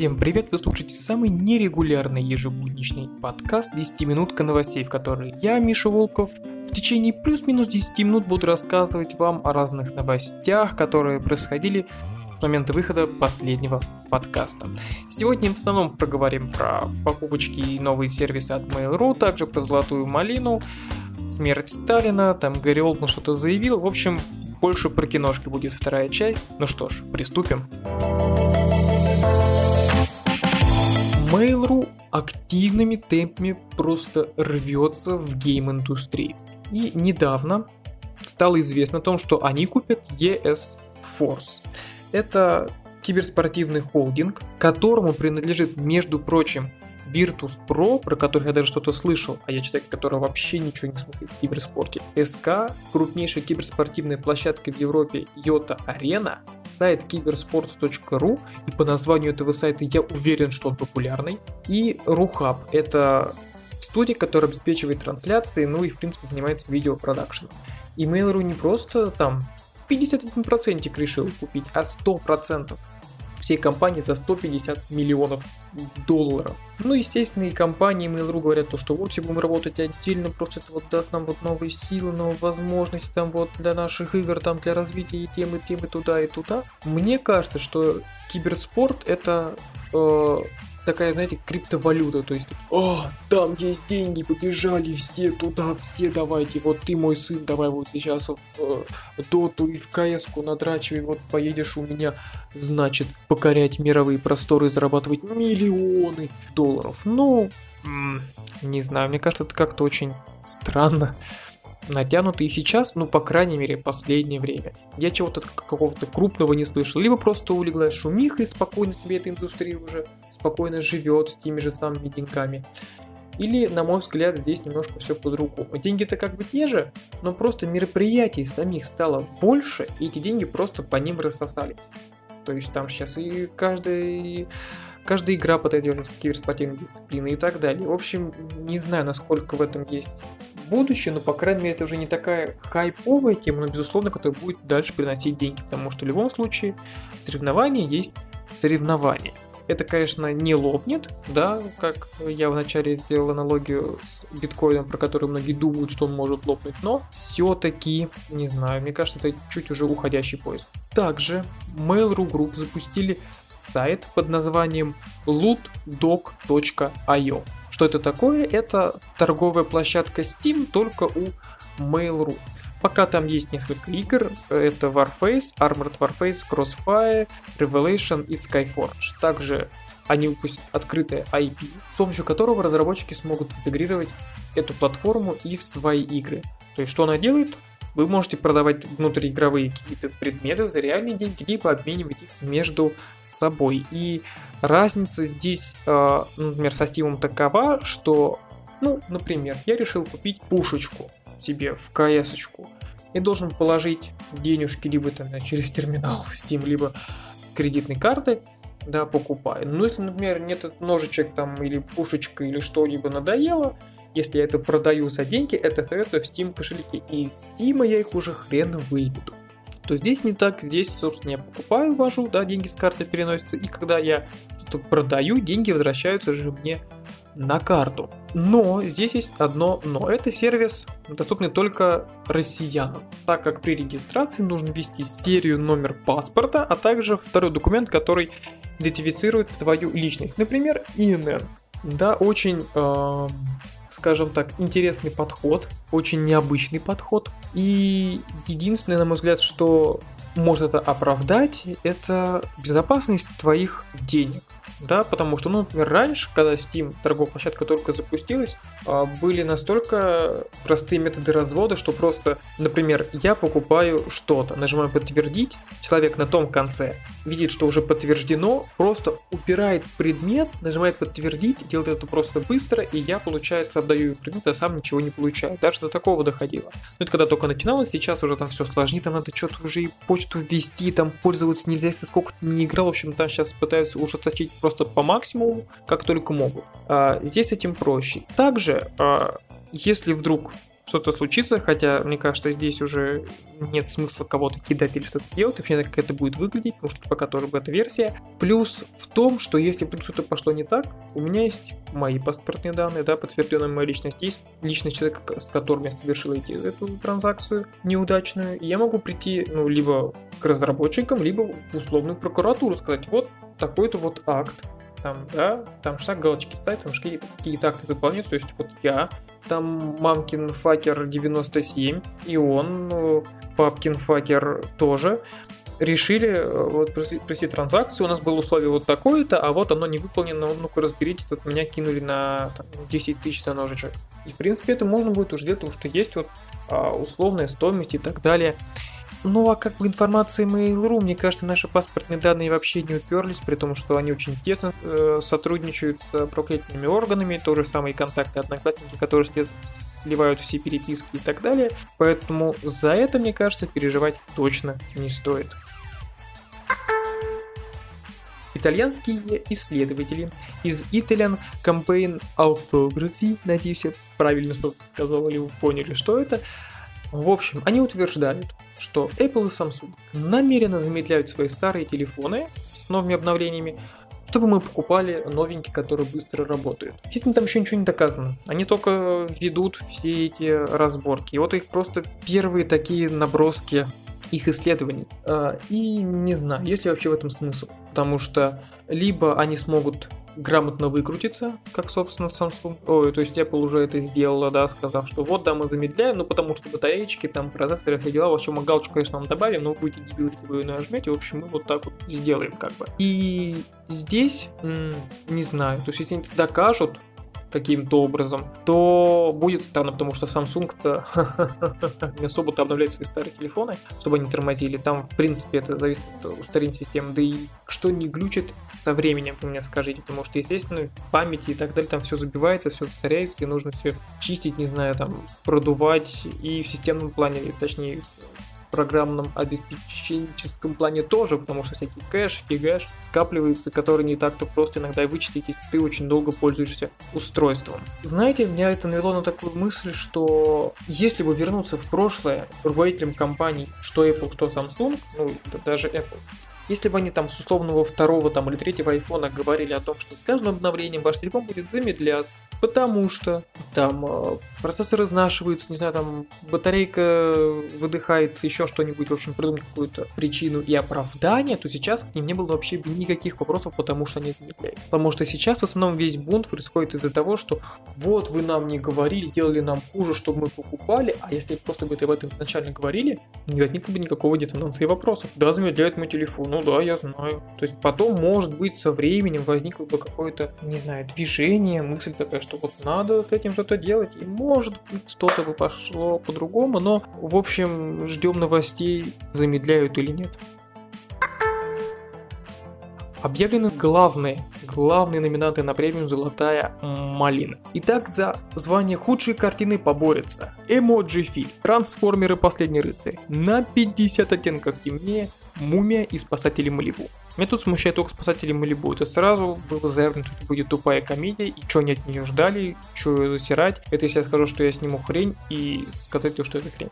Всем привет! Вы слушаете самый нерегулярный ежебудничный подкаст 10 минутка новостей, в которой я, Миша Волков, в течение плюс-минус 10 минут буду рассказывать вам о разных новостях, которые происходили с момента выхода последнего подкаста. Сегодня в основном проговорим про покупочки и новые сервисы от Mail.ru, также про Золотую Малину, смерть Сталина, там Гарри Олдман что-то заявил. В общем, больше про киношки будет вторая часть. Ну что ж, приступим. Mail.ru активными темпами просто рвется в гейм-индустрии. И недавно стало известно о том, что они купят ES Force. Это киберспортивный холдинг, которому принадлежит, между прочим, Virtus Pro, про которых я даже что-то слышал, а я человек, который вообще ничего не смотрит в киберспорте. СК, крупнейшая киберспортивная площадка в Европе Йота Арена, сайт киберспортс.ру, и по названию этого сайта я уверен, что он популярный, и Рухаб, это студия, которая обеспечивает трансляции, ну и в принципе занимается видеопродакшеном. И Mail.ru не просто там 51% решил купить, а 100% всей компании за 150 миллионов долларов. Ну, естественно, и компании Mail.ru говорят то, что вот, будем работать отдельно, просто это вот даст нам вот новые силы, новые возможности там вот для наших игр, там для развития и темы, темы туда и туда. Мне кажется, что киберспорт это э, такая, знаете, криптовалюта, то есть, о, там есть деньги, побежали все туда, все давайте, вот ты мой сын, давай вот сейчас в э, доту и в кс надрачивай, вот поедешь у меня, значит, покорять мировые просторы и зарабатывать миллионы долларов. Ну, не знаю, мне кажется, это как-то очень странно натянуты и сейчас, ну, по крайней мере, последнее время. Я чего-то какого-то крупного не слышал. Либо просто улеглась шумиха и спокойно себе эта индустрия уже спокойно живет с теми же самыми деньгами. Или, на мой взгляд, здесь немножко все по-другому. Деньги-то как бы те же, но просто мероприятий самих стало больше, и эти деньги просто по ним рассосались. То есть там сейчас и каждый каждая игра пытается делать в киберспортивной дисциплины и так далее. В общем, не знаю, насколько в этом есть будущее, но, по крайней мере, это уже не такая хайповая тема, но, безусловно, которая будет дальше приносить деньги, потому что в любом случае соревнование есть соревнование. Это, конечно, не лопнет, да, как я вначале сделал аналогию с биткоином, про который многие думают, что он может лопнуть, но все-таки, не знаю, мне кажется, это чуть уже уходящий поезд. Также Mail.ru Group запустили сайт под названием lootdog.io. Что это такое? Это торговая площадка Steam, только у Mail.ru. Пока там есть несколько игр, это Warface, Armored Warface, Crossfire, Revelation и Skyforge. Также они выпустят открытое IP, с помощью которого разработчики смогут интегрировать эту платформу и в свои игры. То есть что она делает? Вы можете продавать внутриигровые какие-то предметы за реальные деньги, либо обменивать их между собой. И разница здесь, э, например, со Steam такова, что, ну, например, я решил купить пушечку себе в кс. Я должен положить денежки либо там через терминал Steam, либо с кредитной карты, да, покупаю. Ну, если, например, мне этот ножичек там или пушечка или что-либо надоело, если я это продаю за деньги, это остается в Steam кошельке. И из Steam я их уже хрен выведу. То здесь не так, здесь, собственно, я покупаю, ввожу, да, деньги с карты переносятся, и когда я что-то продаю, деньги возвращаются же мне на карту. Но здесь есть одно но. Это сервис доступный только россиянам, так как при регистрации нужно ввести серию номер паспорта, а также второй документ, который идентифицирует твою личность. Например, ИНН. Да, очень э, скажем так, интересный подход, очень необычный подход. И единственное, на мой взгляд, что может это оправдать, это безопасность твоих денег да, потому что, ну, например, раньше, когда Steam торговая площадка только запустилась, были настолько простые методы развода, что просто, например, я покупаю что-то, нажимаю подтвердить, человек на том конце видит, что уже подтверждено, просто упирает предмет, нажимает подтвердить, делает это просто быстро, и я, получается, отдаю предмет, а сам ничего не получаю. Даже до такого доходило. Ну, это когда только начиналось, сейчас уже там все сложнее, там надо что-то уже и почту ввести, там пользоваться нельзя, если сколько не играл, в общем, там сейчас пытаются ужесточить просто по максимуму, как только могут. А, здесь этим проще. Также, а, если вдруг что-то случится, хотя, мне кажется, здесь уже нет смысла кого-то кидать или что-то делать, вообще как это будет выглядеть, потому что пока тоже бета-версия. Плюс в том, что если вдруг что-то пошло не так, у меня есть мои паспортные данные, да, подтвержденная моя личность, есть личность человека, с которым я совершил эти, эту транзакцию неудачную, и я могу прийти, ну, либо к разработчикам, либо в условную прокуратуру, сказать, вот такой-то вот акт, там, да, там шаг галочки ставить, там какие-то какие акты заполняются, то есть вот я, там мамкин факер 97, и он, ну, папкин факер тоже, решили э, вот провести транзакцию, у нас было условие вот такое-то, а вот оно не выполнено, ну-ка разберитесь, вот меня кинули на там, 10 тысяч за ножичек. И в принципе это можно будет уже делать, потому что есть вот а, условная стоимость и так далее. Ну а как бы информация Mail.ru, мне кажется, наши паспортные данные вообще не уперлись, при том, что они очень тесно э, сотрудничают с правоохранительными органами, то же самые контакты одноклассники, которые сливают все переписки и так далее. Поэтому за это, мне кажется, переживать точно не стоит. Итальянские исследователи из Italian Campaign Authority, надеюсь, я правильно что-то сказал или вы поняли, что это, в общем, они утверждают, что Apple и Samsung намеренно замедляют свои старые телефоны с новыми обновлениями, чтобы мы покупали новенькие, которые быстро работают. Естественно, там еще ничего не доказано. Они только ведут все эти разборки. И вот их просто первые такие наброски их исследований. А, и не знаю, есть ли вообще в этом смысл. Потому что либо они смогут грамотно выкрутиться, как, собственно, Samsung. Ой, то есть Apple уже это сделала, да, сказав, что вот, да, мы замедляем, ну, потому что батареечки, там, процессоры, все дела, в общем, мы галочку, конечно, вам добавим, но будете дебилы, если вы ее нажмете, в общем, мы вот так вот сделаем, как бы. И здесь, м- не знаю, то есть если они докажут, каким-то образом, то будет странно, потому что Samsung-то не особо-то обновляет свои старые телефоны, чтобы они тормозили. Там, в принципе, это зависит от устарения системы. Да и что не глючит со временем, вы мне скажите, потому что, естественно, памяти и так далее, там все забивается, все засоряется, и нужно все чистить, не знаю, там, продувать, и в системном плане, точнее, программном обеспеченческом плане тоже, потому что всякий кэш, фигэш скапливается, который не так-то просто иногда вычислить, если ты очень долго пользуешься устройством. Знаете, меня это навело на такую мысль, что если бы вернуться в прошлое руководителем компаний, что Apple, что Samsung, ну, даже Apple, если бы они там с условного второго там, или третьего айфона говорили о том, что с каждым обновлением ваш телефон будет замедляться, потому что там э, процессор изнашивается, не знаю, там батарейка выдыхает, еще что-нибудь, в общем, придумать какую-то причину и оправдание, то сейчас к ним не было вообще никаких вопросов, потому что они замедляют. Потому что сейчас в основном весь бунт происходит из-за того, что вот вы нам не говорили, делали нам хуже, чтобы мы покупали, а если просто бы об этом изначально говорили, не возникло бы никакого диссонанса и вопросов. Да, замедляет мой телефон, ну ну да, я знаю. То есть потом, может быть, со временем возникло бы какое-то, не знаю, движение, мысль такая, что вот надо с этим что-то делать, и может быть что-то бы пошло по-другому, но, в общем, ждем новостей, замедляют или нет. Объявлены главные, главные номинанты на премию «Золотая малина». Итак, за звание худшей картины поборются Эмоджи Фильм, Трансформеры Последний рыцарь, на 50 оттенков темнее, Мумия и Спасатели Малибу. Меня тут смущает только Спасатели Малибу. Это сразу было заявлено, что это будет тупая комедия, и что они от нее ждали, что ее засирать. Это если я скажу, что я сниму хрень, и сказать то, что это хрень.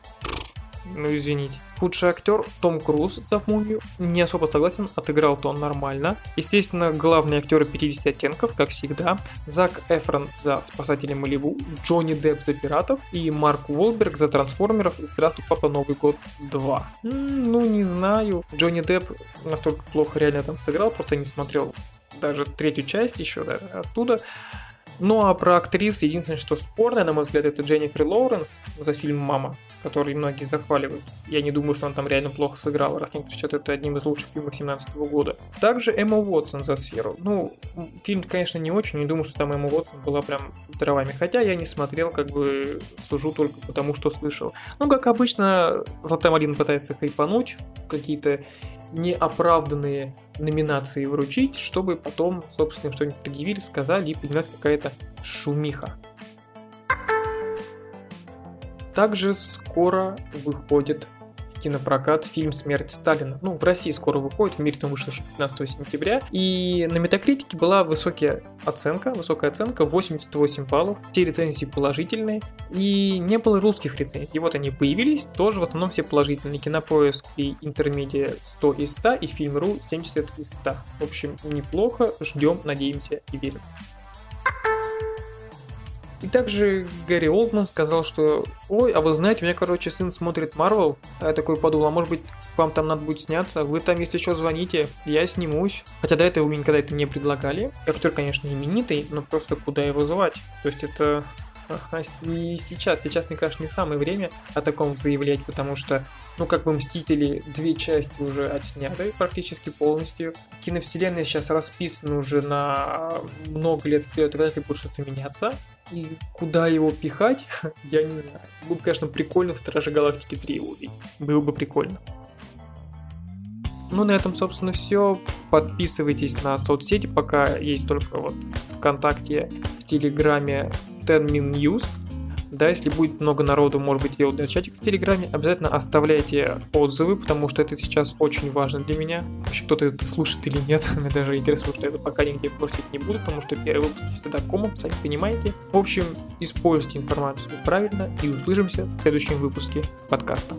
Ну, извините. Худший актер Том Круз за мумию. Не особо согласен, отыграл-то он нормально. Естественно, главные актеры 50 оттенков, как всегда. Зак Эфрон за Спасатели Малибу, Джонни Депп за Пиратов и Марк Уолберг за Трансформеров и Здравствуй, папа, Новый год 2. М-м, ну, не знаю. Джонни Депп настолько плохо реально там сыграл, просто не смотрел даже третью часть еще да, оттуда. Ну а про актрис единственное, что спорное, на мой взгляд, это Дженнифер Лоуренс за фильм «Мама», который многие захваливают. Я не думаю, что он там реально плохо сыграл, раз некоторые считают это одним из лучших фильмов 2017 года. Также Эмма Уотсон за сферу. Ну, фильм, конечно, не очень, не думаю, что там Эмма Уотсон была прям дровами. Хотя я не смотрел, как бы сужу только потому, что слышал. Ну, как обычно, Золотая Марина пытается хайпануть, какие-то неоправданные номинации вручить, чтобы потом, собственно, что-нибудь предъявили, сказали и поднялась какая-то шумиха. Также скоро выходит кинопрокат фильм «Смерть Сталина». Ну, в России скоро выходит, в мире он вышел 15 сентября. И на Метакритике была высокая оценка, высокая оценка, 88 баллов. Все рецензии положительные. И не было русских рецензий. Вот они появились, тоже в основном все положительные. Кинопоиск и Интермедиа 100 из 100, и Фильм.ру 70 из 100. В общем, неплохо, ждем, надеемся и верим. И также Гэри Олдман сказал, что «Ой, а вы знаете, у меня, короче, сын смотрит Марвел». А я такой подумал, а может быть, вам там надо будет сняться, вы там, если что, звоните, я снимусь. Хотя до этого вы никогда это не предлагали. Актер, конечно, именитый, но просто куда его звать? То есть это не сейчас. Сейчас, мне кажется, не самое время о таком заявлять, потому что, ну, как бы Мстители две части уже отсняты практически полностью. Киновселенная сейчас расписана уже на много лет вперед, вряд ли будет что-то меняться. И куда его пихать, я не знаю. Было бы, конечно, прикольно в Страже Галактики 3 его увидеть. Было бы прикольно. Ну, на этом, собственно, все. Подписывайтесь на соцсети, пока есть только вот ВКонтакте, в Телеграме 10 Min News. Да, если будет много народу, может быть, удалю чатик в Телеграме, обязательно оставляйте отзывы, потому что это сейчас очень важно для меня. Вообще, кто-то это слушает или нет, мне даже интересно, что это пока нигде просить не буду, потому что первый выпуск всегда комом, сами понимаете. В общем, используйте информацию правильно и услышимся в следующем выпуске подкаста.